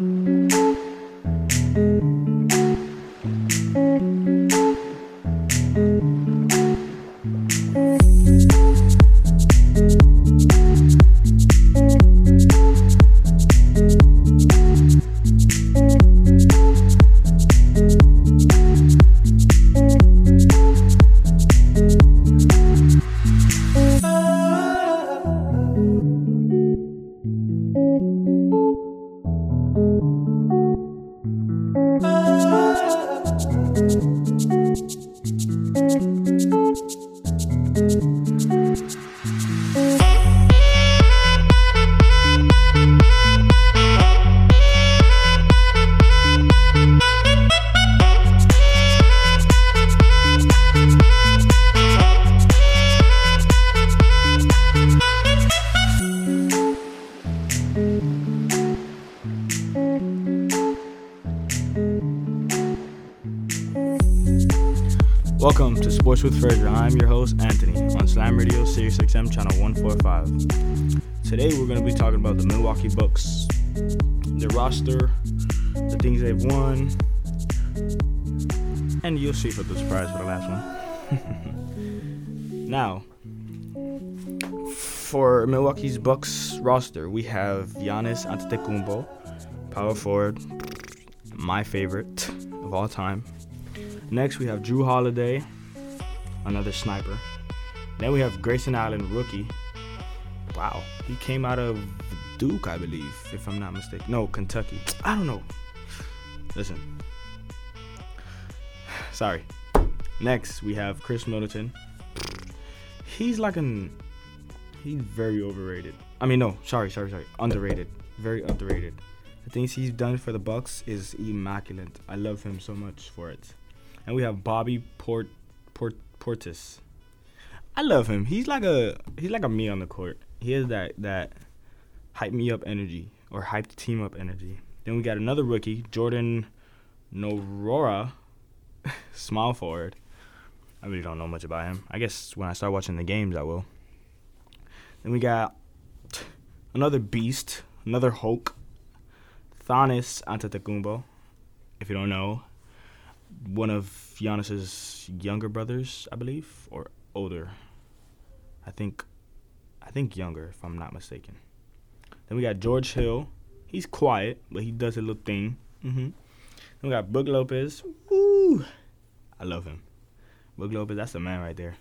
Welcome to With Fraser. I'm your host, Anthony, on Slam Radio, Sirius XM, channel 145. Today, we're going to be talking about the Milwaukee Bucks, their roster, the things they've won, and you'll see for the surprise for the last one. now, for Milwaukee's Bucks roster, we have Giannis Antetokounmpo, power forward, my favorite of all time. Next, we have Jrue Holiday, another sniper. Then we have Grayson Allen, rookie. Wow, he came out of Duke, I believe, if I'm not mistaken. No, Kentucky. I don't know. Listen. Sorry. Next, we have Khris Middleton. He's like an. He's very overrated. I mean, no, sorry, sorry, sorry. Underrated. Very underrated. The things he's done for the Bucks is immaculate. I love him so much for it and we have Bobby Port Port Portis. I love him. He's like a he's like a me on the court. He has that that hype me up energy or hype the team up energy. Then we got another rookie, Jordan Nwora, small forward. I really don't know much about him. I guess when I start watching the games, I will. Then we got another beast, another Hulk, Giannis Antetokounmpo. If you don't know, one of Giannis's younger brothers, I believe, or older. I think, I think younger, if I'm not mistaken. Then we got George Hill. He's quiet, but he does a little thing. Mm-hmm. Then we got Brook Lopez. Woo! I love him. Brook Lopez, that's the man right there.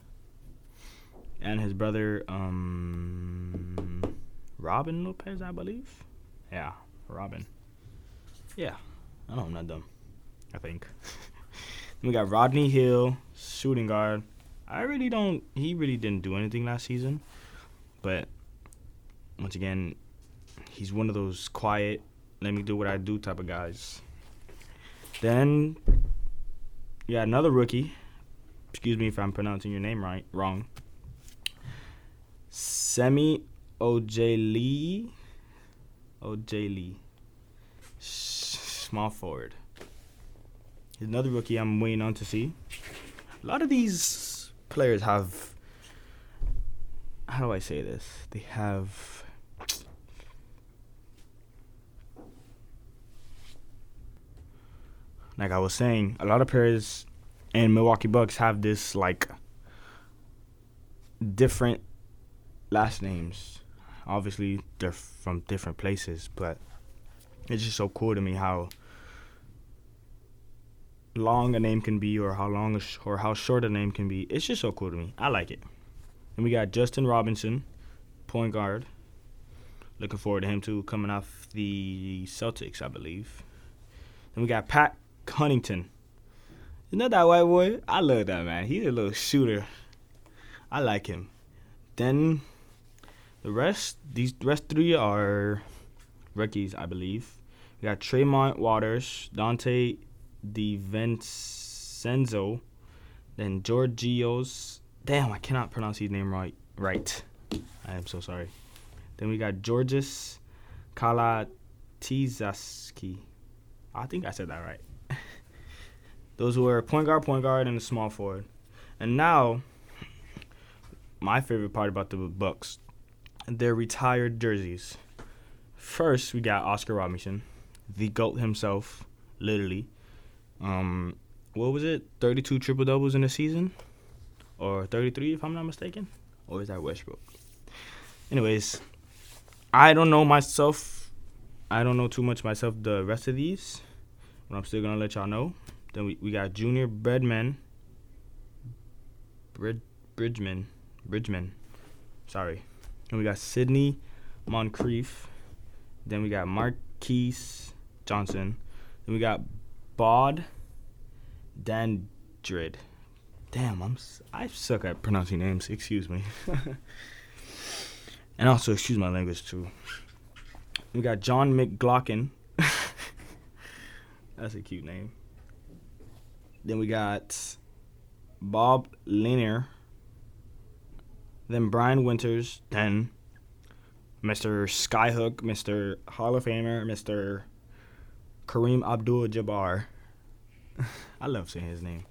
And his brother, um, Robin Lopez, I believe. Yeah, Robin. Yeah, I know I'm not dumb. I think. we got Rodney Hill, shooting guard. I really don't. He really didn't do anything last season, but once again, he's one of those quiet, let me do what I do type of guys. Then you got another rookie. Excuse me if I'm pronouncing your name right wrong. Semi Ojeleye. Ojeleye. Small forward. Another rookie I'm waiting on to see. A lot of these players have. How do I say this? They have. Like I was saying, a lot of players in Milwaukee Bucks have this like different last names. Obviously, they're from different places, but it's just so cool to me how long a name can be or how long sh- or how short a name can be. It's just so cool to me. I like it. And we got Justin Robinson, point guard. Looking forward to him too, coming off the Celtics, I believe. Then we got Pat Connaughton. Isn't that white boy? I love that man. He's a little shooter. I like him. Then the rest, these rest three are rookies, I believe. We got Tremont Waters, Donte DiVincenzo, then Georgios. Damn, I cannot pronounce his name right. Right. I am so sorry. Then we got Georges Kalatizaski. I think I said that right. Those were point guard, point guard, and a small forward. And now, my favorite part about the Bucks, their retired jerseys. First, we got Oscar Robinson. the GOAT himself, literally. Um, what was it? 32 triple doubles in a season? Or 33, if I'm not mistaken? Or is that Westbrook? Anyways, I don't know myself. I don't know too much myself the rest of these, but I'm still gonna let y'all know. Then we, we got Junior Breadman. Brid, Bridgman. Bridgman. Sorry. And we got Sidney Moncrief. Then we got Marques Johnson. Then we got Bod Dandrid. Damn, I'm I suck at pronouncing names. Excuse me. and also excuse my language too. We got Jon McGlocklin. That's a cute name. Then we got Bob Lanier. Then Brian Winters. Then Mr. Skyhook, Mr. Hall of Famer, Mr. Kareem Abdul Jabbar. I love saying his name.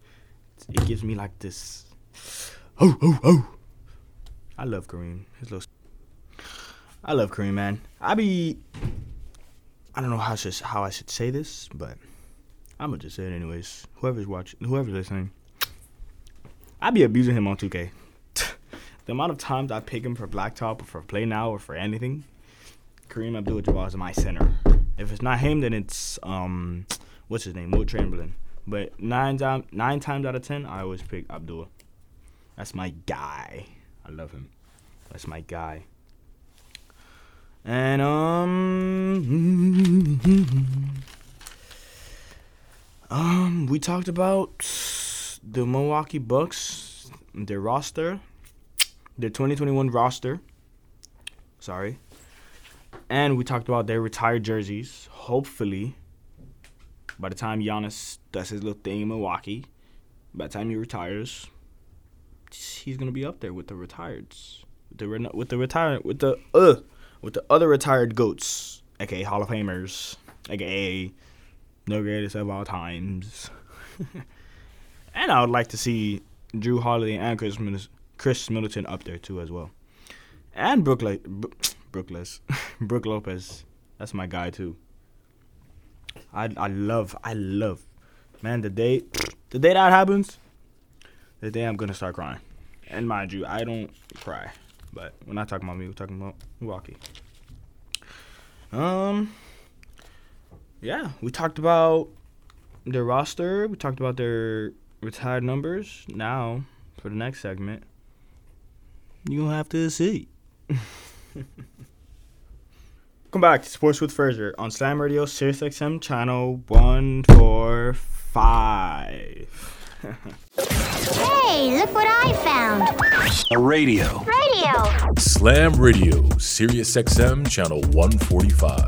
It gives me like this. Oh, oh, oh. I love Kareem. His little. I love Kareem, man. I be. I don't know how should, how I should say this, but I'm gonna just say it anyways. Whoever's watching, whoever's listening, I be abusing him on 2K. the amount of times I pick him for blacktop or for play now or for anything, Kareem Abdul-Jabbar is my center. If it's not him, then it's um, what's his name, Will Chamberlain. But nine times nine times out of ten, I always pick Abdul. That's my guy. I love him. That's my guy. And um, um, we talked about the Milwaukee Bucks, their roster, their 2021 roster. Sorry. And we talked about their retired jerseys. Hopefully, by the time Giannis does his little thing in Milwaukee, by the time he retires, he's gonna be up there with the retireds, with the with the retired with the uh with the other retired goats, aka Hall of Famers, aka no greatest of all times. and I would like to see Jrue Holiday and Khris, Middleton- up there too as well, and Brook Le- Bro- Brook Les- Brook Lopez. That's my guy too. I I love I love, man. The day the day that happens, the day I'm gonna start crying. And mind you, I don't cry, but we're not talking about me. We're talking about Milwaukee. Um. Yeah, we talked about their roster. We talked about their retired numbers. Now, for the next segment, you'll have to see. Welcome back to Sports with Fraser on Slam Radio, Sirius XM channel one four five. Hey, look what I found. A radio. Radio. Slam Radio, Sirius XM, channel 145.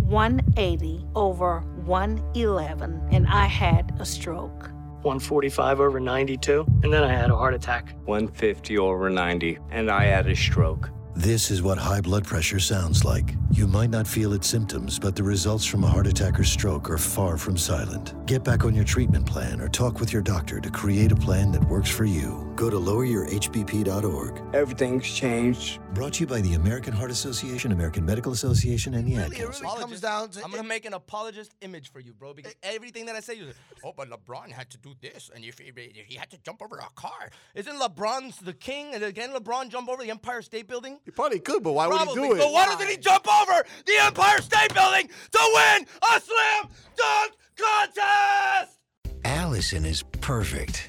180 over 111, and I had a stroke. 145 over 92, and then I had a heart attack. 150 over 90, and I had a stroke. This is what high blood pressure sounds like. You might not feel its symptoms, but the results from a heart attack or stroke are far from silent. Get back on your treatment plan or talk with your doctor to create a plan that works for you. Go to loweryourhbp.org. Everything's changed. Brought to you by the American Heart Association, American Medical Association, and the Ad Really, it Council. really comes down to I'm gonna make an apologist image for you, bro, because everything that I say, you're like, oh, but LeBron had to do this, and if he, if he had to jump over a car, isn't LeBron's the king? And again, LeBron jump over the Empire State Building? He probably could, but why Probably. would he do it? But why doesn't he jump over the Empire State Building to win a slam dunk contest? Allison is perfect.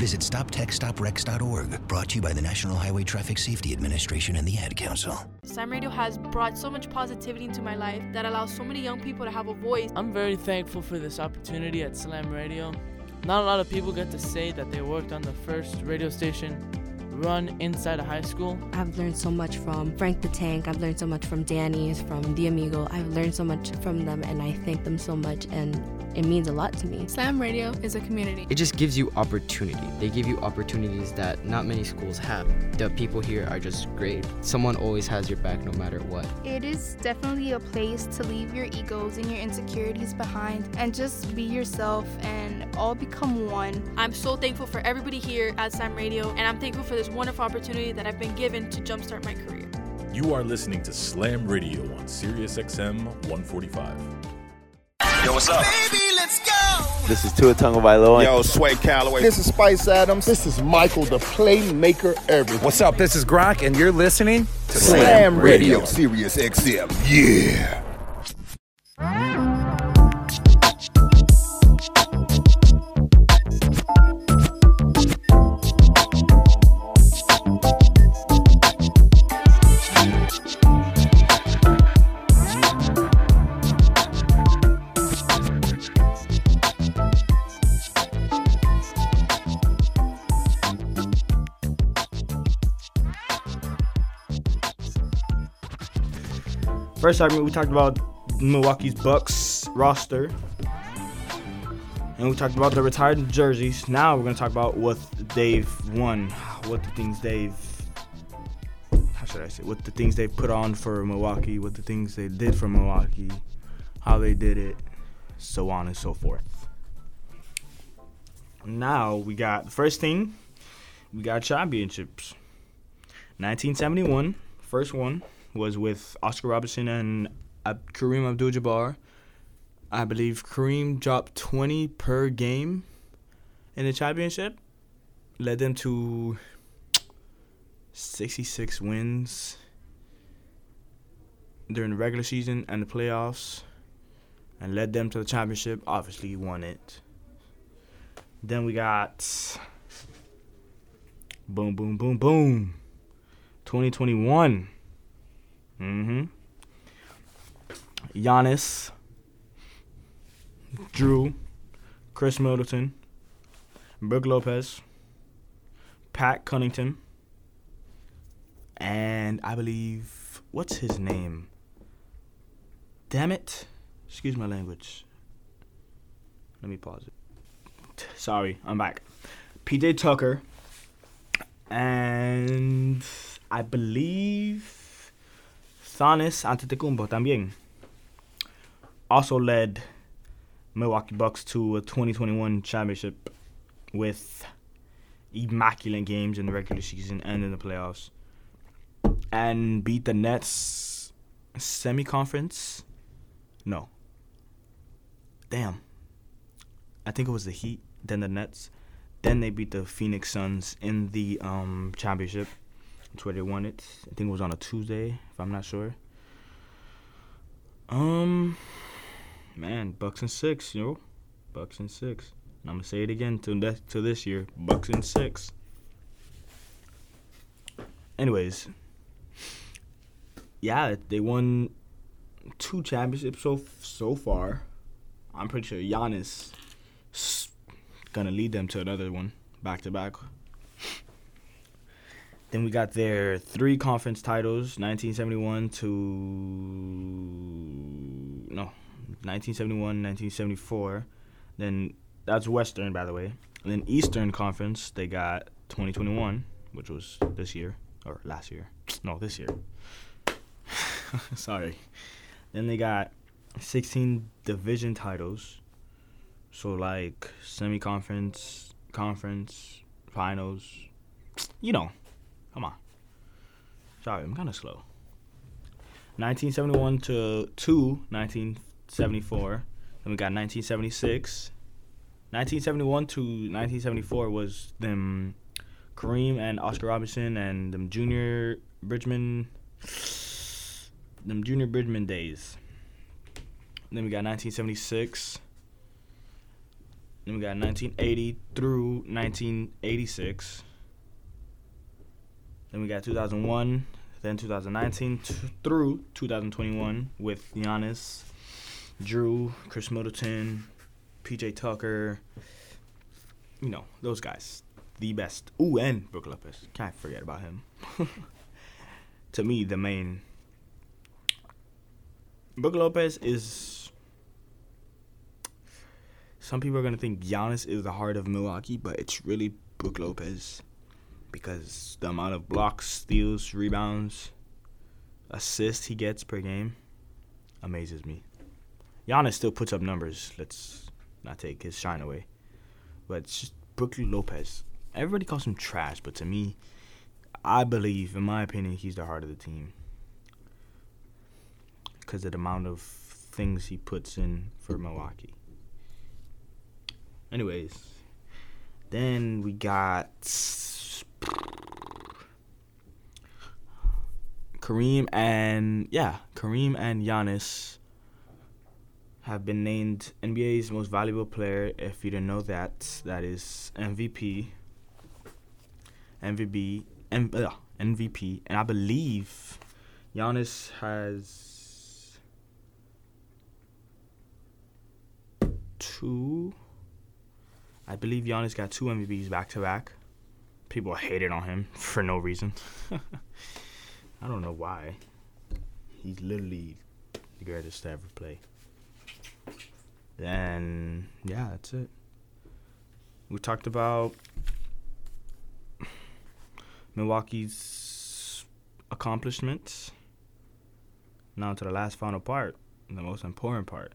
Visit StopTextsStopWrecks.org, brought to you by the National Highway Traffic Safety Administration and the Ad Council. Slam Radio has brought so much positivity into my life that allows so many young people to have a voice. I'm very thankful for this opportunity at Slam Radio. Not a lot of people get to say that they worked on the first radio station run inside a high school. I've learned so much from Frank the Tank. I've learned so much from Danny's, from The Amigo. I've learned so much from them, and I thank them so much. And it means a lot to me. Slam Radio is a community. It just gives you opportunity. They give you opportunities that not many schools have. The people here are just great. Someone always has your back no matter what. It is definitely a place to leave your egos and your insecurities behind and just be yourself and all become one. I'm so thankful for everybody here at Slam Radio, and I'm thankful for this wonderful opportunity that I've been given to jumpstart my career. You are listening to Slam Radio on Sirius XM 145. Yo, what's up? Baby, let's go. This is Tua Tagovailoa. Yo, Sway Calloway. This is Spice Adams. This is Michael, the playmaker everything. What's up? This is Gronk, and you're listening to Slam, Slam Radio. Radio, Sirius XM. Yeah. First segment, we talked about Milwaukee's Bucks roster, and we talked about the retired jerseys. Now we're gonna talk about what they've won, what the things they've, how should I say, what the things they put on for Milwaukee, what the things they did for Milwaukee, how they did it, so on and so forth. Now we got the first thing, we got championships. 1971, first one was with Oscar Robertson and Kareem Abdul-Jabbar. I believe Kareem dropped 20 per game in the championship, led them to 66 wins during the regular season and the playoffs, and led them to the championship. Obviously, won it. Then we got boom, boom, boom, boom. 2021. Mm-hmm. Giannis, Jrue, Khris Middleton, Brook Lopez, Pat Connaughton, and I believe what's his name? Damn it! Excuse my language. Let me pause it. Sorry, I'm back. PJ Tucker, and I believe Giannis Antetokounmpo también also led Milwaukee Bucks to a 2021 championship with immaculate games in the regular season and in the playoffs, and beat the Nets semi-conference. No. Damn. I think it was the Heat, then the Nets, then they beat the Phoenix Suns in the um, championship. That's where they won it. I think it was on a Tuesday, if I'm not sure. Um, man, Bucks and six, you know, Bucks and six. And I'm gonna say it again to to this year, Bucks and six. Anyways, yeah, they won two championships so so far. I'm pretty sure Giannis gonna lead them to another one back to back. Then we got their three conference titles, 1971 to no, 1971, 1974. Then that's Western, by the way. And then Eastern Conference, they got 2021, which was this year or last year. No, this year. Sorry. Then they got 16 division titles. So like semi-conference, conference, finals. You know. Come on. Sorry, I'm kind of slow. 1971 to, to 1974. Then we got 1976. 1971 to 1974 was them Kareem and Oscar Robinson and them Junior Bridgman them Junior Bridgman days. Then we got 1976. Then we got 1980 through 1986. Then we got 2001, then 2019 t- through 2021 with Giannis, Jrue, Khris Middleton, PJ Tucker. You know, those guys. The best. Ooh, and Brook Lopez. Can't forget about him. to me, the main. Brook Lopez is. some people are gonna think Giannis is the heart of Milwaukee, but it's really Brook Lopez because the amount of blocks, steals, rebounds, assists he gets per game amazes me. Giannis still puts up numbers. Let's not take his shine away, but it's just Brook Lopez. Everybody calls him trash, but to me, I believe, in my opinion, he's the heart of the team because of the amount of things he puts in for Milwaukee. Anyways, then we got Kareem and yeah, Kareem and Giannis have been named NBA's most valuable player. If you didn't know that, that is MVP, MVP, M- uh, MVP, and I believe Giannis has two. I believe Giannis got two MVPs back to back. People hated on him for no reason. I don't know why. He's literally the greatest to ever play. Then yeah, that's it. We talked about Milwaukee's accomplishments. Now to the last final part, the most important part.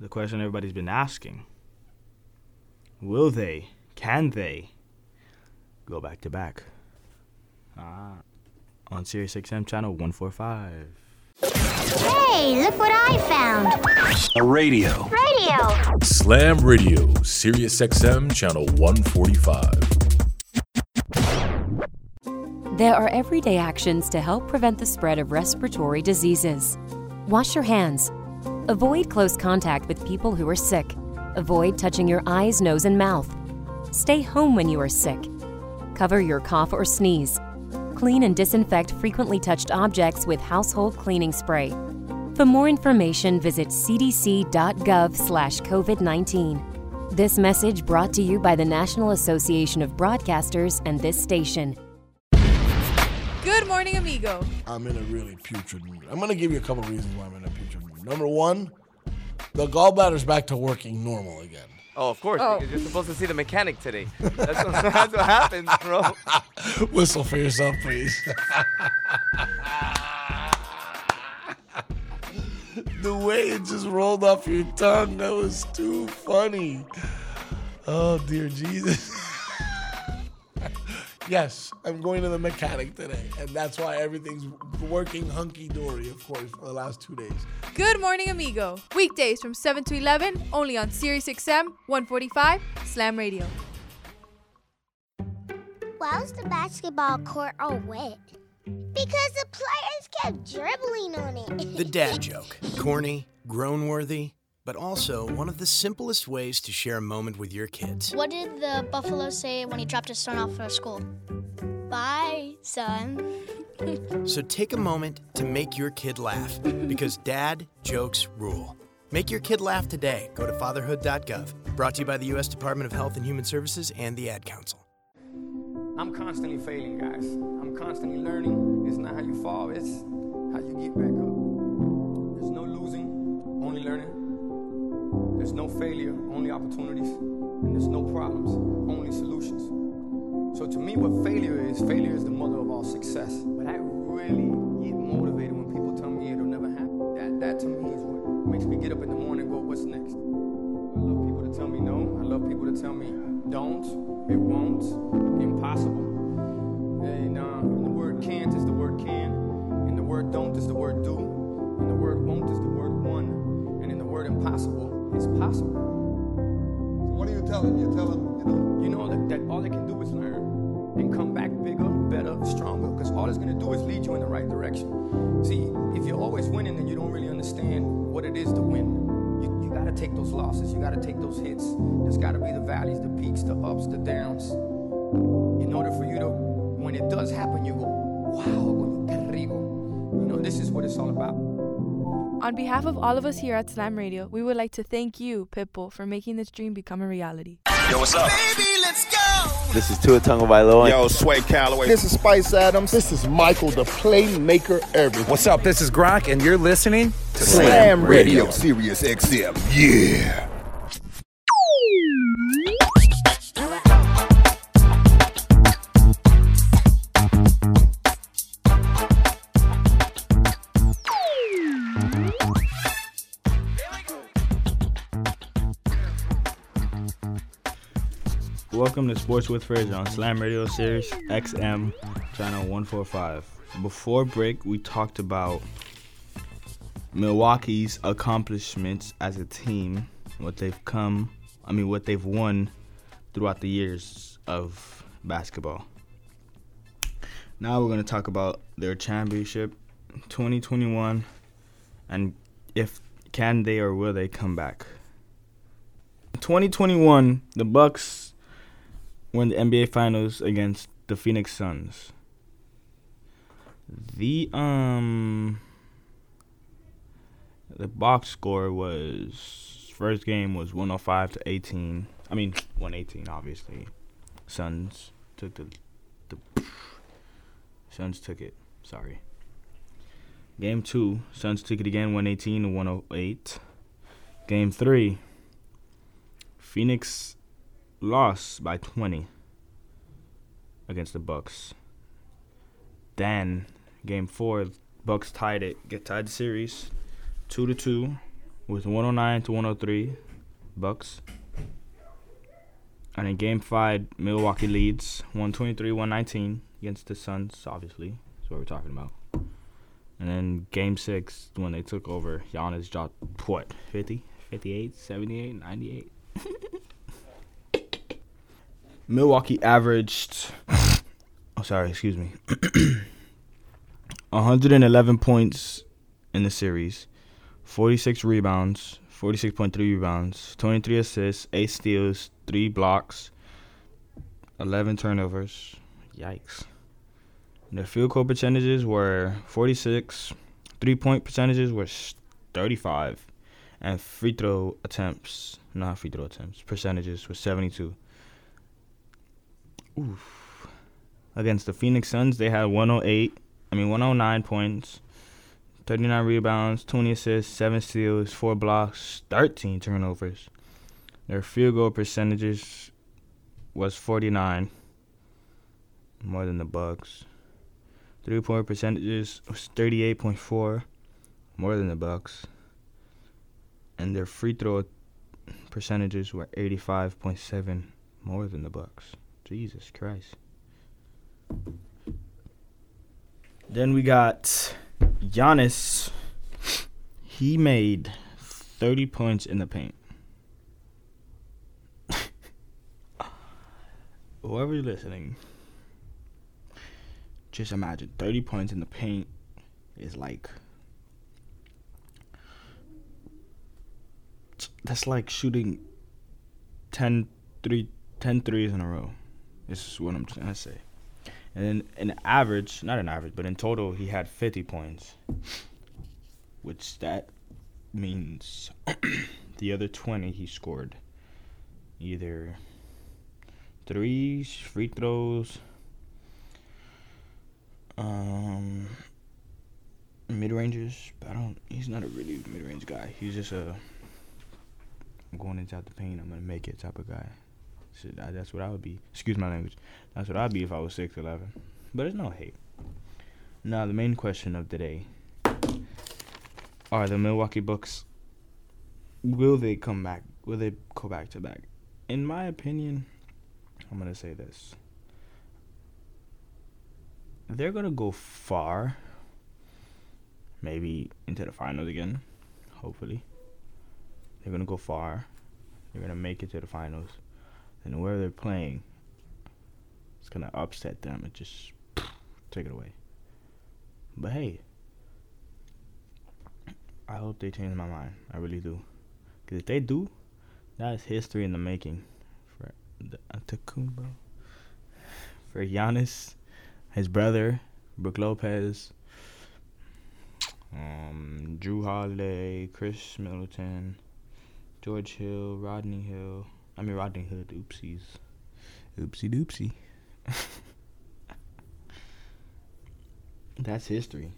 The question everybody's been asking. Will they, can they go back to back? Ah, on Sirius XM channel 145. Hey, look what I found. A radio. Radio. Slam Radio, Sirius XM channel 145. There are everyday actions to help prevent the spread of respiratory diseases. Wash your hands. Avoid close contact with people who are sick. Avoid touching your eyes, nose, and mouth. Stay home when you are sick. Cover your cough or sneeze. Clean and disinfect frequently touched objects with household cleaning spray. For more information, visit cdc.gov/covid19. This message brought to you by the National Association of Broadcasters and this station. Good morning, amigo. I'm in a really putrid mood. I'm going to give you a couple reasons why I'm in a putrid mood. Number one, the gallbladder's back to working normal again. Oh, of course, Oh. because you're supposed to see the mechanic today. That's what, that's what happens, bro. Whistle for yourself, please. the way it just rolled off your tongue, that was too funny. Oh, dear Jesus. Yes, I'm going to the mechanic today, and that's why everything's working hunky dory, of course, for the last two days. Good morning, amigo. Weekdays from 7 to 11, only on Sirius XM 145 Slam Radio. Why was the basketball court all wet? Because the players kept dribbling on it. The dad joke. Corny, grown worthy, but also one of the simplest ways to share a moment with your kids. What did the buffalo say when he dropped his son off at school? Bye, son. So take a moment to make your kid laugh because dad jokes rule. Make your kid laugh today. Go to fatherhood.gov. Brought to you by the U.S. Department of Health and Human Services and the Ad Council. I'm constantly failing, guys. I'm constantly learning. It's not how you fall, it's how you get back up. There's no failure, only opportunities. And there's no problems, only solutions. So to me, what failure is, failure is the mother of all success. But I really losses. You got to take those hits. There's got to be the valleys, the peaks, the ups, the downs. In order for you to, when it does happen, you go, wow, qué rico. You know, this is what it's all about. On behalf of all of us here at Slam Radio, we would like to thank you, Pitbull, for making this dream become a reality. Yo, what's up? This is Tua Tagovailoa. Yo, Sway Calloway. This is Spice Adams. This is Michael, the playmaker everything. What's up? This is Gronk, and you're listening to Slam Radio. Sirius XM. Yeah. Welcome to Sports with Frizz on Slam Radio Sirius XM, channel 145. Before break, we talked about Milwaukee's accomplishments as a team, what they've come, I mean, what they've won throughout the years of basketball. Now we're going to talk about their championship 2021 and if can they or will they come back. 2021, the Bucks won the NBA Finals against the Phoenix Suns. The um the box score was first game was 105 to 18. I mean 118 obviously. Suns took the the Suns took it. Sorry. Game 2, Suns took it again 118 to 108. Game 3, Phoenix lost by 20 against the Bucks. Then game 4, Bucks tied it, get tied the series 2 to 2 with 109 to 103 Bucks. And in game 5, Milwaukee leads 123-119 against the Suns, obviously. That's what we're talking about. And then game 6 when they took over, Giannis dropped what? 50, 58, 78, 98. Milwaukee averaged Oh, sorry, excuse me. 111 points in the series, 46 rebounds, 46.3 rebounds, 23 assists, 8 steals, 3 blocks, 11 turnovers. Yikes. Their field goal percentages were 46, three point percentages were 35, and free throw attempts, not free throw attempts, percentages were 72. Oof. Against the Phoenix Suns, they had 108, I mean 109 points, 39 rebounds, 20 assists, 7 steals, 4 blocks, 13 turnovers. Their field goal percentages was 49, more than the Bucks. Three point percentages was 38.4, more than the Bucks. And their free throw percentages were 85.7, more than the Bucks. Jesus Christ. Then we got Giannis. He made 30 points in the paint. Whoever's listening, just imagine 30 points in the paint is like that's like shooting 10 3 10 threes in a row. This is what I'm trying to say. And in average, not an average, but in total, he had 50 points, which that means the other 20 he scored either threes, free throws, um, mid ranges. But I don't. He's not a really mid range guy. He's just a I'm going inside the paint. I'm gonna make it type of guy. Shit, I, that's what I would be. Excuse my language. That's what I'd be if I was six eleven. But it's no hate. Now the main question of the day: Are the Milwaukee Bucks? Will they come back? Will they go back to back? In my opinion, I'm gonna say this. They're gonna go far. Maybe into the finals again. Hopefully. They're gonna go far. They're gonna make it to the finals and where they're playing, it's gonna upset them and just take it away. But hey, I hope they change my mind. I really do. Cause if they do, that is history in the making for the Antetokounmpo, for Giannis, his brother, Brook Lopez, um, Jrue Holiday, Khris Middleton, George Hill, Rodney Hill. I mean Rodney Hood. Oopsies. Oopsie doopsie. That's history.